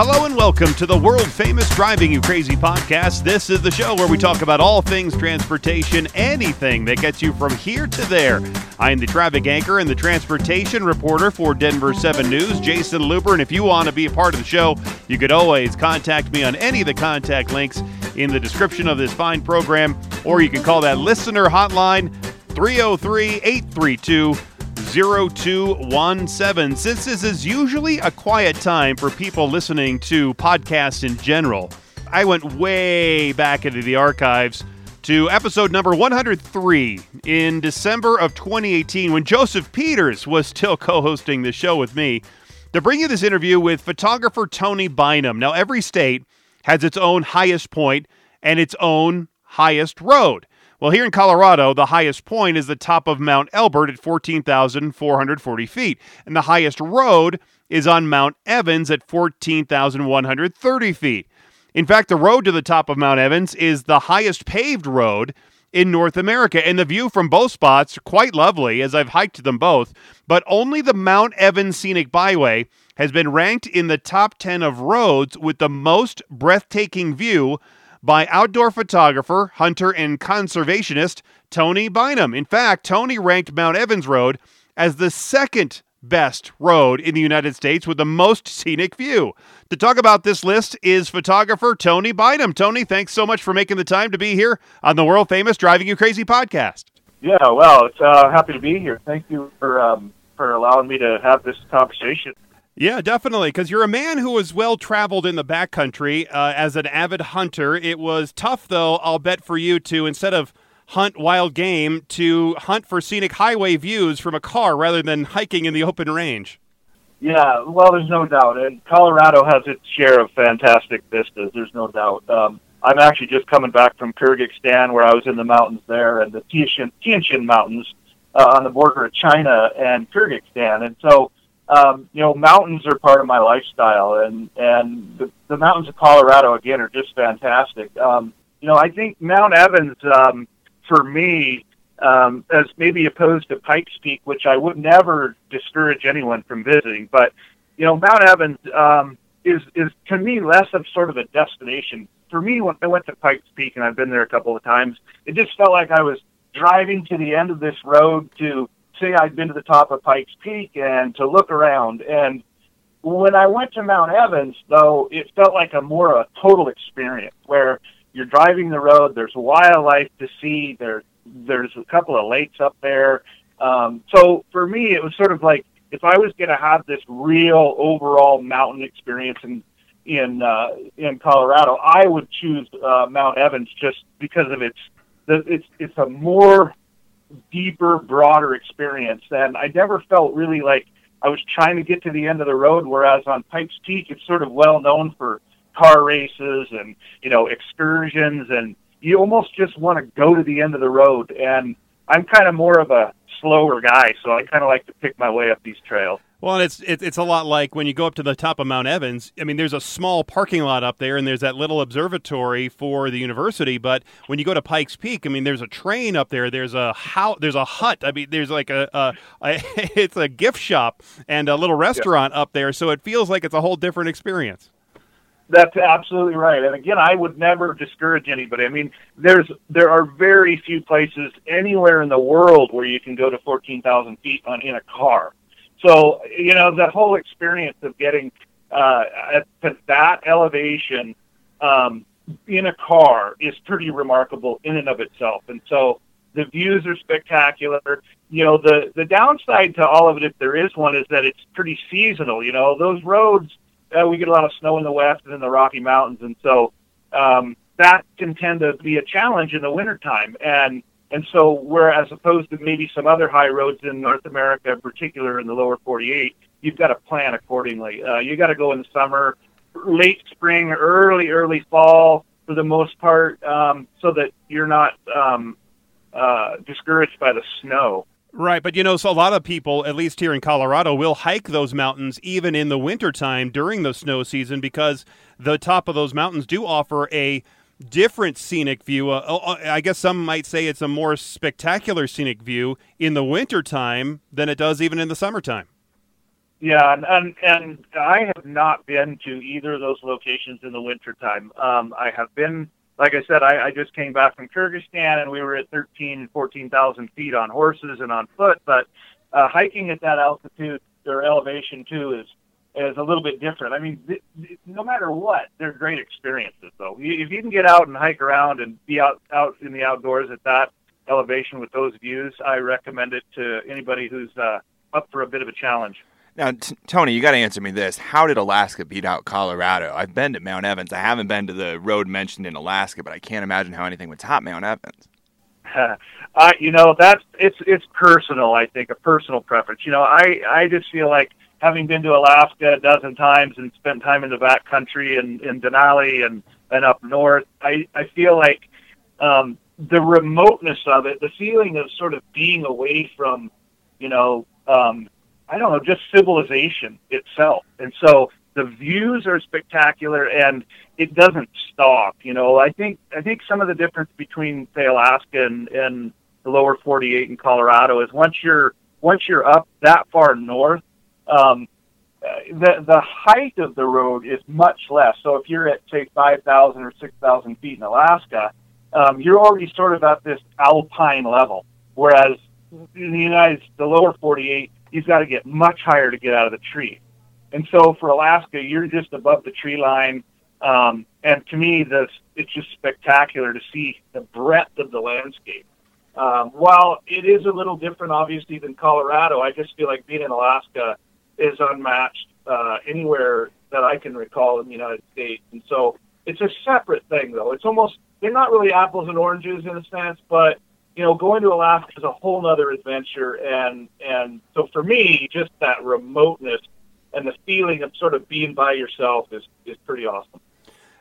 Hello and welcome to the world famous Driving You Crazy podcast. This is the show where we talk about all things transportation, anything that gets you from here to there. I am the traffic anchor and the transportation reporter for Denver 7 News, Jayson Luber. And if you want to be a part of the show, you could always contact me on any of the contact links in the description of this fine program, or you can call that listener hotline 303 832 0217. Since this is usually a quiet time for people listening to podcasts in general, I went way back into the archives to episode number 103 in December of 2018 when Joseph Peters was still co hosting the show with me to bring you this interview with photographer Tony Bynum. Now, every state has its own highest point and its own highest road. Well, here in Colorado, the highest point is the top of Mount Elbert at 14,440 feet, and the highest road is on Mount Evans at 14,130 feet. In fact, the road to the top of Mount Evans is the highest paved road in North America, and the view from both spots quite lovely as I've hiked them both. But only the Mount Evans Scenic Byway has been ranked in the top 10 of roads with the most breathtaking view by outdoor photographer, hunter, and conservationist Tony Bynum. In fact, Tony ranked Mount Evans Road as the second best road in the United States with the most scenic view. To talk about this list is photographer Tony Bynum. Tony, thanks so much for making the time to be here on the world famous Driving You Crazy podcast. Yeah, well, it's uh, happy to be here. Thank you for um, for allowing me to have this conversation. Yeah, definitely. Because you're a man who was well traveled in the backcountry uh, as an avid hunter. It was tough, though, I'll bet, for you to, instead of hunt wild game, to hunt for scenic highway views from a car rather than hiking in the open range. Yeah, well, there's no doubt. And Colorado has its share of fantastic vistas, there's no doubt. Um, I'm actually just coming back from Kyrgyzstan, where I was in the mountains there, and the Tianshan, Tianshan Mountains uh, on the border of China and Kyrgyzstan. And so um, you know, mountains are part of my lifestyle, and and the, the mountains of Colorado again are just fantastic. Um, you know, I think Mount Evans um, for me, um, as maybe opposed to Pikes Peak, which I would never discourage anyone from visiting, but you know, Mount Evans um, is is to me less of sort of a destination. For me, when I went to Pikes Peak, and I've been there a couple of times, it just felt like I was driving to the end of this road to say I'd been to the top of Pikes Peak and to look around. And when I went to Mount Evans, though, it felt like a more a total experience where you're driving the road. There's wildlife to see. There, there's a couple of lakes up there. Um, so for me, it was sort of like if I was going to have this real overall mountain experience in in uh, in Colorado, I would choose uh, Mount Evans just because of its the, it's it's a more deeper, broader experience. And I never felt really like I was trying to get to the end of the road. Whereas on Pikes Peak, it's sort of well known for car races and you know excursions, and you almost just want to go to the end of the road. And I'm kind of more of a slower guy, so I kind of like to pick my way up these trails. Well, it's it, it's a lot like when you go up to the top of Mount Evans. I mean, there's a small parking lot up there, and there's that little observatory for the university. But when you go to Pikes Peak, I mean, there's a train up there. There's a house. There's a hut. I mean, there's like a, a, a it's a gift shop and a little restaurant yeah. up there. So it feels like it's a whole different experience. That's absolutely right. And again, I would never discourage anybody. I mean, there's there are very few places anywhere in the world where you can go to 14,000 feet on in a car. So, you know, the whole experience of getting uh, at that elevation um, in a car is pretty remarkable in and of itself. And so the views are spectacular. You know, the, the downside to all of it, if there is one, is that it's pretty seasonal. You know, those roads, uh, we get a lot of snow in the west and in the Rocky Mountains. And so um, that can tend to be a challenge in the wintertime. And and so, whereas opposed to maybe some other high roads in North America, in particular in the lower 48, you've got to plan accordingly. Uh, you got to go in the summer, late spring, early, early fall for the most part, um, so that you're not um, uh, discouraged by the snow. Right, but you know, so a lot of people, at least here in Colorado, will hike those mountains even in the wintertime during the snow season because the top of those mountains do offer a different scenic view. Uh, oh, uh, I guess some might say it's a more spectacular scenic view in the wintertime than it does even in the summertime. Yeah, and, and and I have not been to either of those locations in the wintertime. Um, I have been, like I said, I, I just came back from Kyrgyzstan, and we were at 13, 14,000 feet on horses and on foot. But uh, hiking at that altitude or elevation too is is a little bit different. I mean, th- th- no matter what, they're great experiences. Though, if you can get out and hike around and be out out in the outdoors at that elevation with those views, I recommend it to anybody who's uh, up for a bit of a challenge. Now, t- Tony, you got to answer me this: How did Alaska beat out Colorado? I've been to Mount Evans. I haven't been to the road mentioned in Alaska, but I can't imagine how anything would top Mount Evans. uh, you know, that's it's it's personal. I think a personal preference. You know, I I just feel like having been to Alaska a dozen times and spent time in the back country and in Denali and and up north, I I feel like um, the remoteness of it, the feeling of sort of being away from, you know, um, I don't know, just civilization itself. And so the views are spectacular and it doesn't stop. You know, I think I think some of the difference between say Alaska and, and the lower 48 in Colorado is once you're once you're up that far north, um, the the height of the road is much less. So if you're at say 5,000 or 6,000 feet in Alaska, um, you're already sort of at this alpine level. Whereas in the United, the lower 48, you've got to get much higher to get out of the tree. And so for Alaska, you're just above the tree line. Um, and to me, this it's just spectacular to see the breadth of the landscape. Um, while it is a little different, obviously, than Colorado, I just feel like being in Alaska is unmatched uh, anywhere that I can recall in the United States. And so it's a separate thing, though. It's almost they're not really apples and oranges in a sense, but you know, going to Alaska is a whole other adventure, and and so for me, just that remoteness and the feeling of sort of being by yourself is is pretty awesome.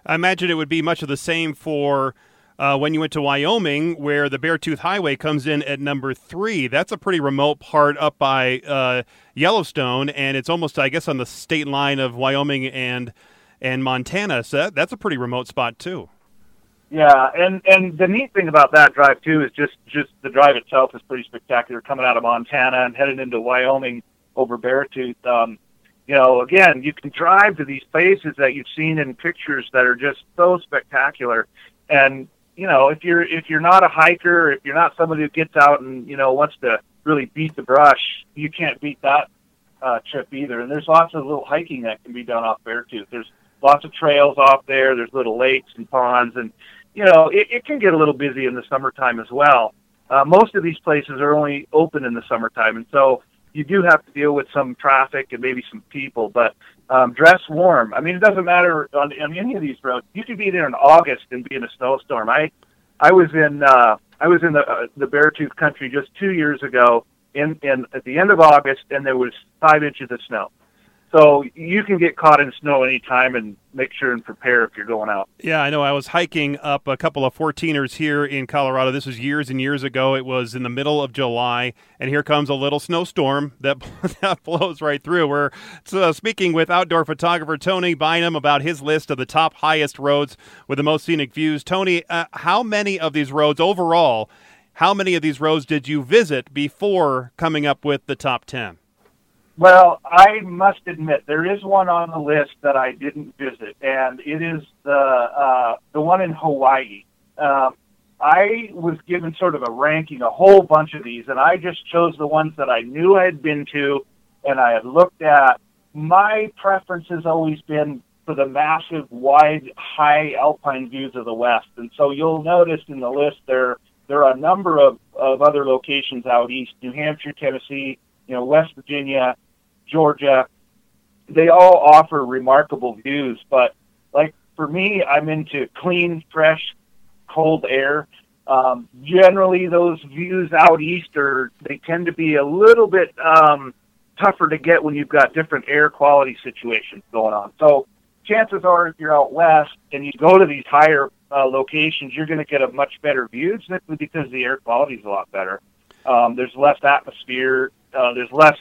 I imagine it would be much of the same for uh, when you went to Wyoming, where the Beartooth Highway comes in at number three. That's a pretty remote part up by uh, Yellowstone, and it's almost, I guess, on the state line of Wyoming and and Montana. So that, that's a pretty remote spot too. Yeah, and and the neat thing about that drive too is just just the drive itself is pretty spectacular. Coming out of Montana and headed into Wyoming over Beartooth, um, you know, again, you can drive to these places that you've seen in pictures that are just so spectacular. And you know, if you're if you're not a hiker, if you're not somebody who gets out and you know wants to really beat the brush, you can't beat that uh, trip either. And there's lots of little hiking that can be done off Beartooth. There's lots of trails off there. There's little lakes and ponds and you know, it, it can get a little busy in the summertime as well. Uh, most of these places are only open in the summertime, and so you do have to deal with some traffic and maybe some people. But um, dress warm. I mean, it doesn't matter on, on any of these roads. You could be there in August and be in a snowstorm. I I was in uh, I was in the uh, the Beartooth country just two years ago in in at the end of August, and there was five inches of snow. So you can get caught in snow anytime and make sure and prepare if you're going out. Yeah, I know. I was hiking up a couple of 14ers here in Colorado. This was years and years ago. It was in the middle of July, and here comes a little snowstorm that, that blows right through. We're uh, speaking with outdoor photographer Tony Bynum about his list of the top highest roads with the most scenic views. Tony, uh, how many of these roads overall, how many of these roads did you visit before coming up with the top 10? Well, I must admit there is one on the list that I didn't visit, and it is the uh, the one in Hawaii. Um, I was given sort of a ranking, a whole bunch of these, and I just chose the ones that I knew I had been to and I had looked at. My preference has always been for the massive, wide, high alpine views of the West, and so you'll notice in the list there there are a number of, of other locations out east: New Hampshire, Tennessee, you know, West Virginia, Georgia, they all offer remarkable views. But like for me, I'm into clean, fresh, cold air. Um, generally, those views out east are they tend to be a little bit um, tougher to get when you've got different air quality situations going on. So chances are, if you're out west and you go to these higher uh, locations, you're going to get a much better view simply because the air quality is a lot better. Um, there's less atmosphere. Uh, there's less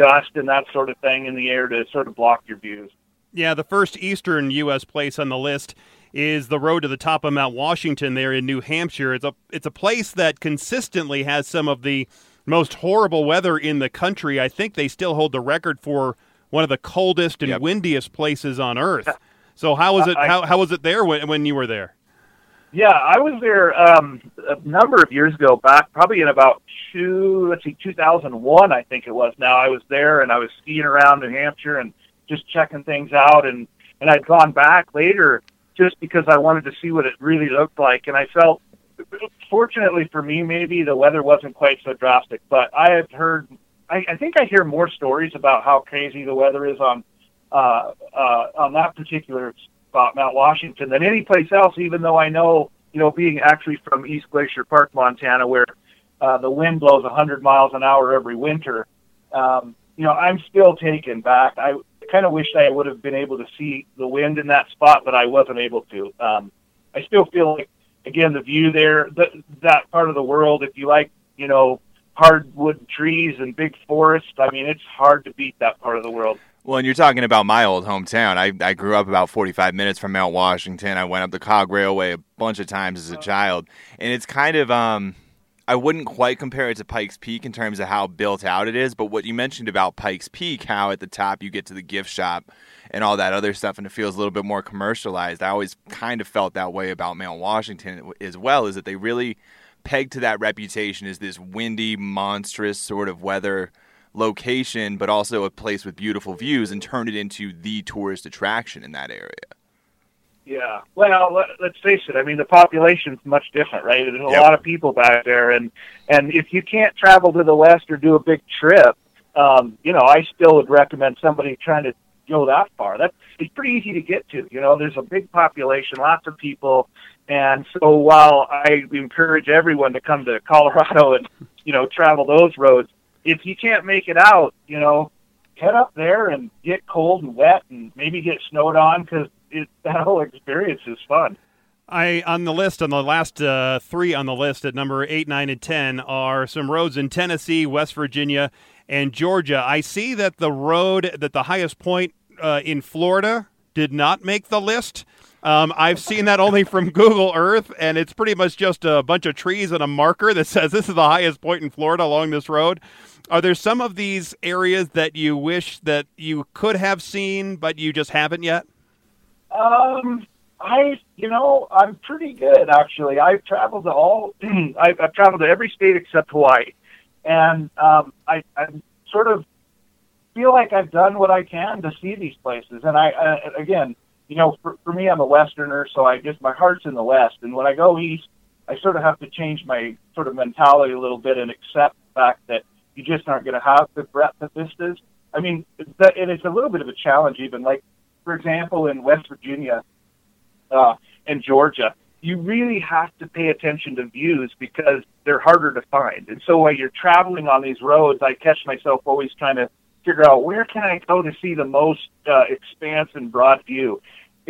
dust and that sort of thing in the air to sort of block your views. Yeah, the first eastern U.S. place on the list is the road to the top of Mount Washington there in New Hampshire. It's a it's a place that consistently has some of the most horrible weather in the country. I think they still hold the record for one of the coldest and Yep. windiest places on earth. So how was it? I- how, how was it there when, when you were there? Yeah, I was there um, a number of years ago, back probably in about two, let's see, 2001, I think it was. Now I was there and I was skiing around New Hampshire and just checking things out, and and I'd gone back later just because I wanted to see what it really looked like, and I felt, fortunately for me, maybe the weather wasn't quite so drastic, but I have heard, I, I think I hear more stories about how crazy the weather is on uh, uh, on that particular spot, Mount Washington, than any place else. Even though I know, you know, being actually from East Glacier Park, Montana, where uh, the wind blows 100 miles an hour every winter, um, you know, I'm still taken back. I kind of wish I would have been able to see the wind in that spot, but I wasn't able to. Um, I still feel like, again, the view there, that that part of the world, if you like, you know, hardwood trees and big forests, I mean, it's hard to beat that part of the world. Well, and you're talking about my old hometown. I, I grew up about 45 minutes from Mount Washington. I went up the Cog Railway a bunch of times as a child, and it's kind of um, I wouldn't quite compare it to Pikes Peak in terms of how built out it is. But what you mentioned about Pikes Peak, how at the top you get to the gift shop and all that other stuff, and it feels a little bit more commercialized. I always kind of felt that way about Mount Washington as well. Is that they really pegged to that reputation as this windy, monstrous sort of weather location, but also a place with beautiful views, and turned it into the tourist attraction in that area. Yeah. Well, let, let's face it. I mean, the population's much different, right? There's a Yep. lot of people back there, and and if you can't travel to the west or do a big trip, um, you know, I still would recommend somebody trying to go that far. That's it's pretty easy to get to. You know, there's a big population, lots of people, and so while I encourage everyone to come to Colorado and you know travel those roads, if you can't make it out, you know, head up there and get cold and wet and maybe get snowed on because that whole experience is fun. I on the list on the last uh, three on the list at number eight, nine, and ten are some roads in Tennessee, West Virginia, and Georgia. I see that the road that the highest point uh, in Florida did not make the list. Um, I've seen that only from Google Earth, and it's pretty much just a bunch of trees and a marker that says this is the highest point in Florida along this road. Are there some of these areas that you wish that you could have seen, but you just haven't yet? Um, I, you know, I'm pretty good actually. I've traveled to all, I've, I've traveled to every state except Hawaii, and um, I, I sort of feel like I've done what I can to see these places. And I, uh, again, you know, for, for me, I'm a Westerner, so I just my heart's in the West. And when I go east, I sort of have to change my sort of mentality a little bit and accept the fact that you just aren't going to have the breadth of vistas. I mean, that, and it's a little bit of a challenge, even like, for example, in West Virginia uh, and Georgia, you really have to pay attention to views because they're harder to find. And so while you're traveling on these roads, I catch myself always trying to figure out where can I go to see the most uh, expanse and broad view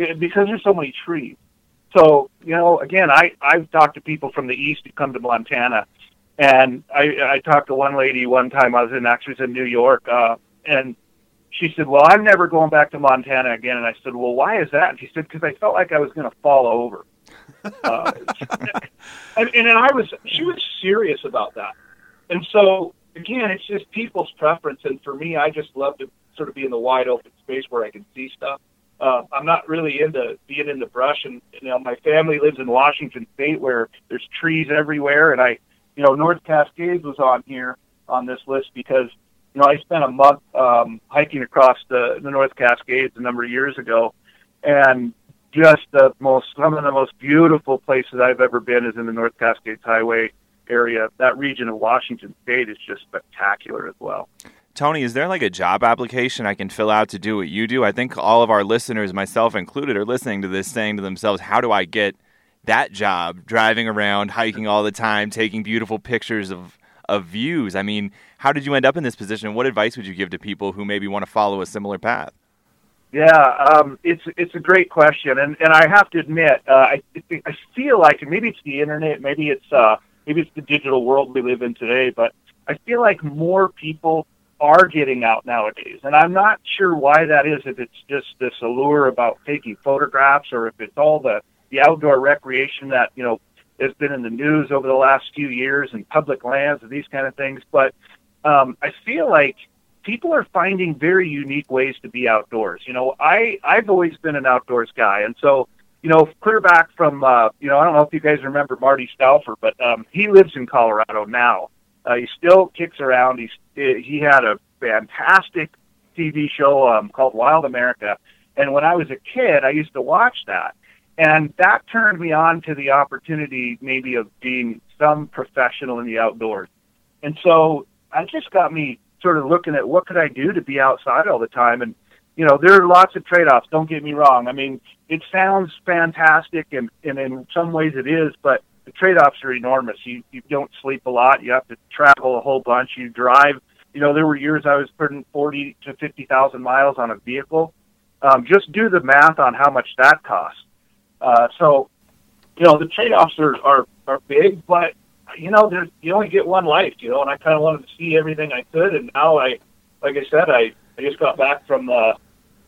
Eh, because there's so many trees. So you know, again, I I've talked to people from the east who come to Montana, and I I talked to one lady one time. I was in actually was in New York, uh, and she said, "Well, I'm never going back to Montana again." And I said, "Well, why is that?" And she said, "Because I felt like I was going to fall over." uh, and, and I was, she was serious about that. And so again, it's just people's preference. And for me, I just love to sort of be in the wide open space where I can see stuff. Uh, I'm not really into being in the brush, and you know, my family lives in Washington State where there's trees everywhere, and I, you know, North Cascades was on here on this list because you know I spent a month um, hiking across the, the North Cascades a number of years ago, and just the most some of the most beautiful places I've ever been is in the North Cascades Highway area. That region of Washington State is just spectacular as well. Tony, is there like a job application I can fill out to do what you do? I think all of our listeners, myself included, are listening to this saying to themselves, how do I get that job driving around, hiking all the time, taking beautiful pictures of, of views? I mean, how did you end up in this position? What advice would you give to people who maybe want to follow a similar path? Yeah, um, it's it's a great question, and and I have to admit, uh, I I feel like, maybe it's the internet, maybe it's uh, maybe it's the digital world we live in today, but I feel like more people are getting out nowadays, and I'm not sure why that is. If it's just this allure about taking photographs, or if it's all the the outdoor recreation that you know has been in the news over the last few years and public lands and these kind of things. But um, I feel like people are finding very unique ways to be outdoors. You know, I I've always been an outdoors guy, and so you know, clear back from uh, you know, I don't know if you guys remember Marty Stouffer, but um, he lives in Colorado now. Uh, he still kicks around. He's he had a fantastic TV show um, called Wild America, and when I was a kid, I used to watch that, and that turned me on to the opportunity maybe of being some professional in the outdoors. And so that just got me sort of looking at what could I do to be outside all the time. And, you know, there are lots of trade offs, don't get me wrong. I mean, it sounds fantastic and, and in some ways it is, but the trade offs are enormous. You you don't sleep a lot, you have to travel a whole bunch, you drive you know, there were years I was putting forty to fifty thousand miles on a vehicle. Um, just do the math on how much that costs. Uh, so, you know, the trade offs are, are are big, but you know, there's you only get one life, you know, and I kind of wanted to see everything I could, and now I, like I said, I I just got back from uh,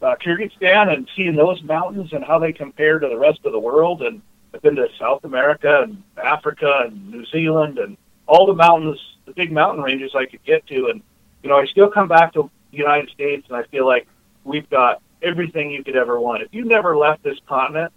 uh, Kyrgyzstan and seeing those mountains and how they compare to the rest of the world, and I've been to South America and Africa and New Zealand and all the mountains, the big mountain ranges I could get to, and you know, I still come back to the United States and I feel like we've got everything you could ever want. If you never left this continent,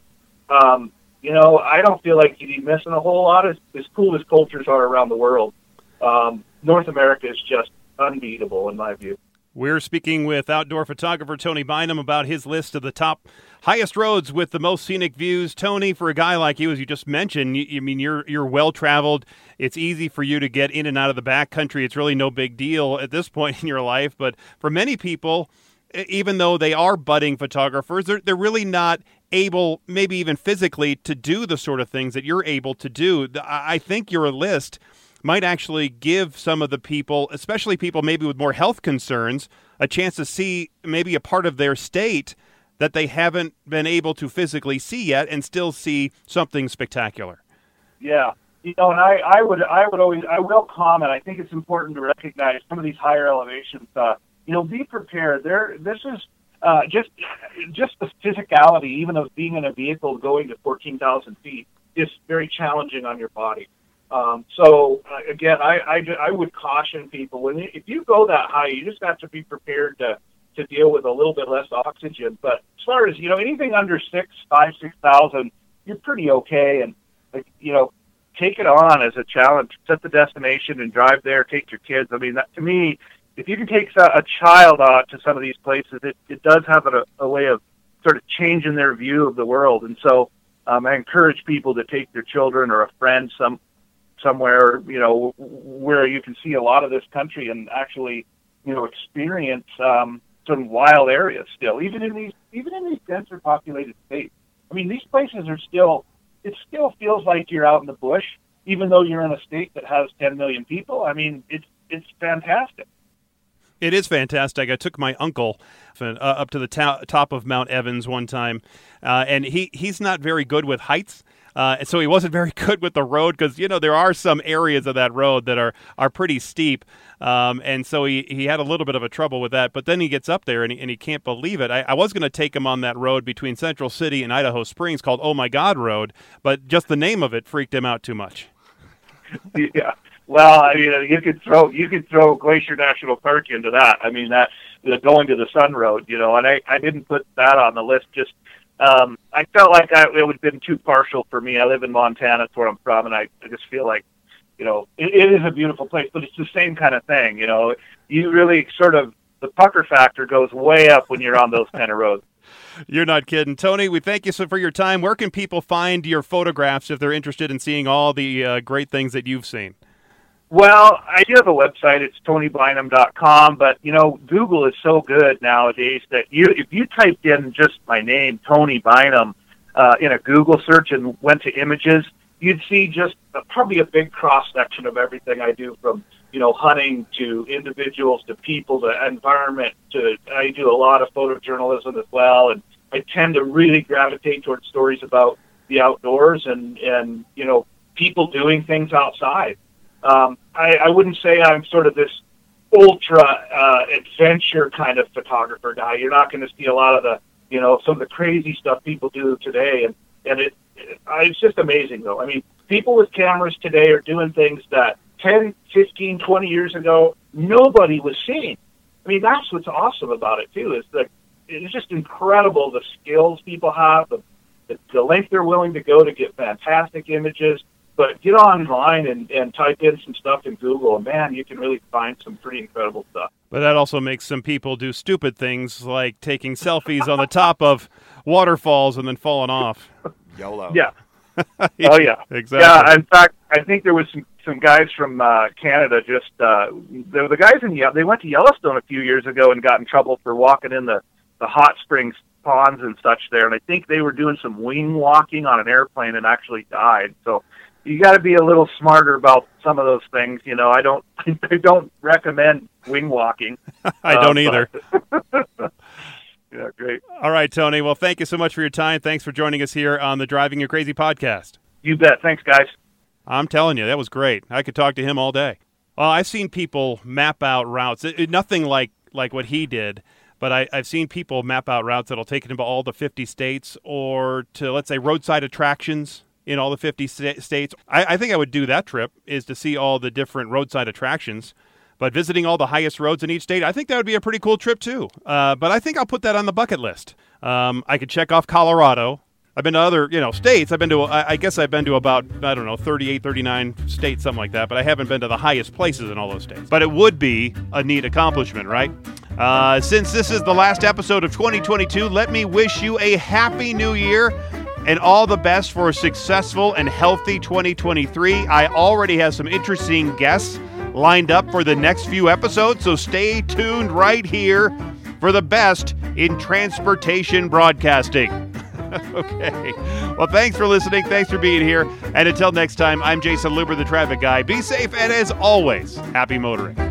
um, you know, I don't feel like you'd be missing a whole lot. As, as cool as cultures are around the world, um, North America is just unbeatable in my view. We're speaking with outdoor photographer Tony Bynum about his list of the top highest roads with the most scenic views. Tony, for a guy like you, as you just mentioned, you, mean you're you're well traveled. It's easy for you to get in and out of the backcountry. It's really no big deal at this point in your life. But for many people, even though they are budding photographers, they're they're really not able, maybe even physically, to do the sort of things that you're able to do. I think your list might actually give some of the people, especially people maybe with more health concerns, a chance to see maybe a part of their state that they haven't been able to physically see yet and still see something spectacular. Yeah. You know, and I, I would I would always I will comment. I think it's important to recognize some of these higher elevations. Uh, you know, be prepared. There, this is uh, just just the physicality, even of being in a vehicle going to fourteen thousand feet, is very challenging on your body. Um, so uh, again, I, I, I would caution people when if you go that high, you just have to be prepared to to deal with a little bit less oxygen. But as far as you know, anything under six, five, six thousand, you're pretty okay. And like you know, take it on as a challenge. Set the destination and drive there. Take your kids. I mean, that, to me, if you can take a child out to some of these places, it it does have a, a way of sort of changing their view of the world. And so um, I encourage people to take their children or a friend some somewhere, you know, where you can see a lot of this country and actually, you know, experience um, some wild areas still, even in these even in these denser populated states. I mean, these places are still. It still feels like you're out in the bush, even though you're in a state that has 10 million people. I mean, it's it's fantastic. It is fantastic. I took my uncle uh, up to the top of Mount Evans one time, uh, and he he's not very good with heights. Uh, so he wasn't very good with the road because you know there are some areas of that road that are are pretty steep, um, and so he, he had a little bit of a trouble with that. But then he gets up there and he, and he can't believe it. I, I was going to take him on that road between Central City and Idaho Springs called Oh My God Road, but just the name of it freaked him out too much. yeah. Well, I mean, you could throw you could throw Glacier National Park into that. I mean, that the going to the Sun Road, you know, and I I didn't put that on the list just um, I felt like I, it would have been too partial for me. I live in Montana, that's where I'm from, and I, I just feel like, you know, it, it is a beautiful place, but it's the same kind of thing. You know, you really sort of the pucker factor goes way up when you're on those kind of roads. You're not kidding, Tony. We thank you so for your time. Where can people find your photographs if they're interested in seeing all the uh, great things that you've seen? Well, I do have a website. It's tonybynum.com, but you know, Google is so good nowadays that you if you typed in just my name, Tony Bynum, uh, in a Google search and went to images, you'd see just probably a big cross section of everything I do from you know hunting to individuals to people to environment to I do a lot of photojournalism as well, and I tend to really gravitate towards stories about the outdoors and and you know people doing things outside um, I, I wouldn't say I'm sort of this ultra uh, adventure kind of photographer guy. You're not going to see a lot of the, you know, some of the crazy stuff people do today, and and it, it it's just amazing though. I mean, people with cameras today are doing things that 10, 15, 20 years ago nobody was seeing. I mean, that's what's awesome about it too. Is that it's just incredible the skills people have, the, the the length they're willing to go to get fantastic images. But get online and, and type in some stuff in Google, and man, you can really find some pretty incredible stuff. But that also makes some people do stupid things like taking selfies on the top of waterfalls and then falling off. YOLO. Yeah. oh yeah. Exactly. Yeah. In fact, I think there was some some guys from uh, Canada. Just uh, there were the guys in Ye- they went to Yellowstone a few years ago and got in trouble for walking in the the hot springs ponds and such there. And I think they were doing some wing walking on an airplane and actually died. So you got to be a little smarter about some of those things. You know, I don't I don't recommend wing walking. I don't Uh, either. but- yeah, great. All right, Tony. Well, thank you so much for your time. Thanks for joining us here on the Driving You Crazy podcast. You bet. Thanks, guys. I'm telling you, that was great. I could talk to him all day. Well, I've seen people map out routes. It, it- nothing like like what he did, but I, I've seen people map out routes that'll take him to all the 50 states or to let's say roadside attractions in all the 50 sta- states. I, I think I would do that trip is to see all the different roadside attractions. But visiting all the highest roads in each state, I think that would be a pretty cool trip too. Uh, but I think I'll put that on the bucket list. Um, I could check off Colorado. I've been to other, you know, states. I've been to, I I guess I've been to about, I don't know, 38, 39 states, something like that, but I haven't been to the highest places in all those states. But it would be a neat accomplishment, right? Uh, since this is the last episode of 2022, let me wish you a happy new year and all the best for a successful and healthy 2023. I already have some interesting guests lined up for the next few episodes, so stay tuned right here for the best in transportation broadcasting. okay. Well, thanks for listening. Thanks for being here. And until next time, I'm Jayson Luber, the traffic guy. Be safe, and as always, happy motoring.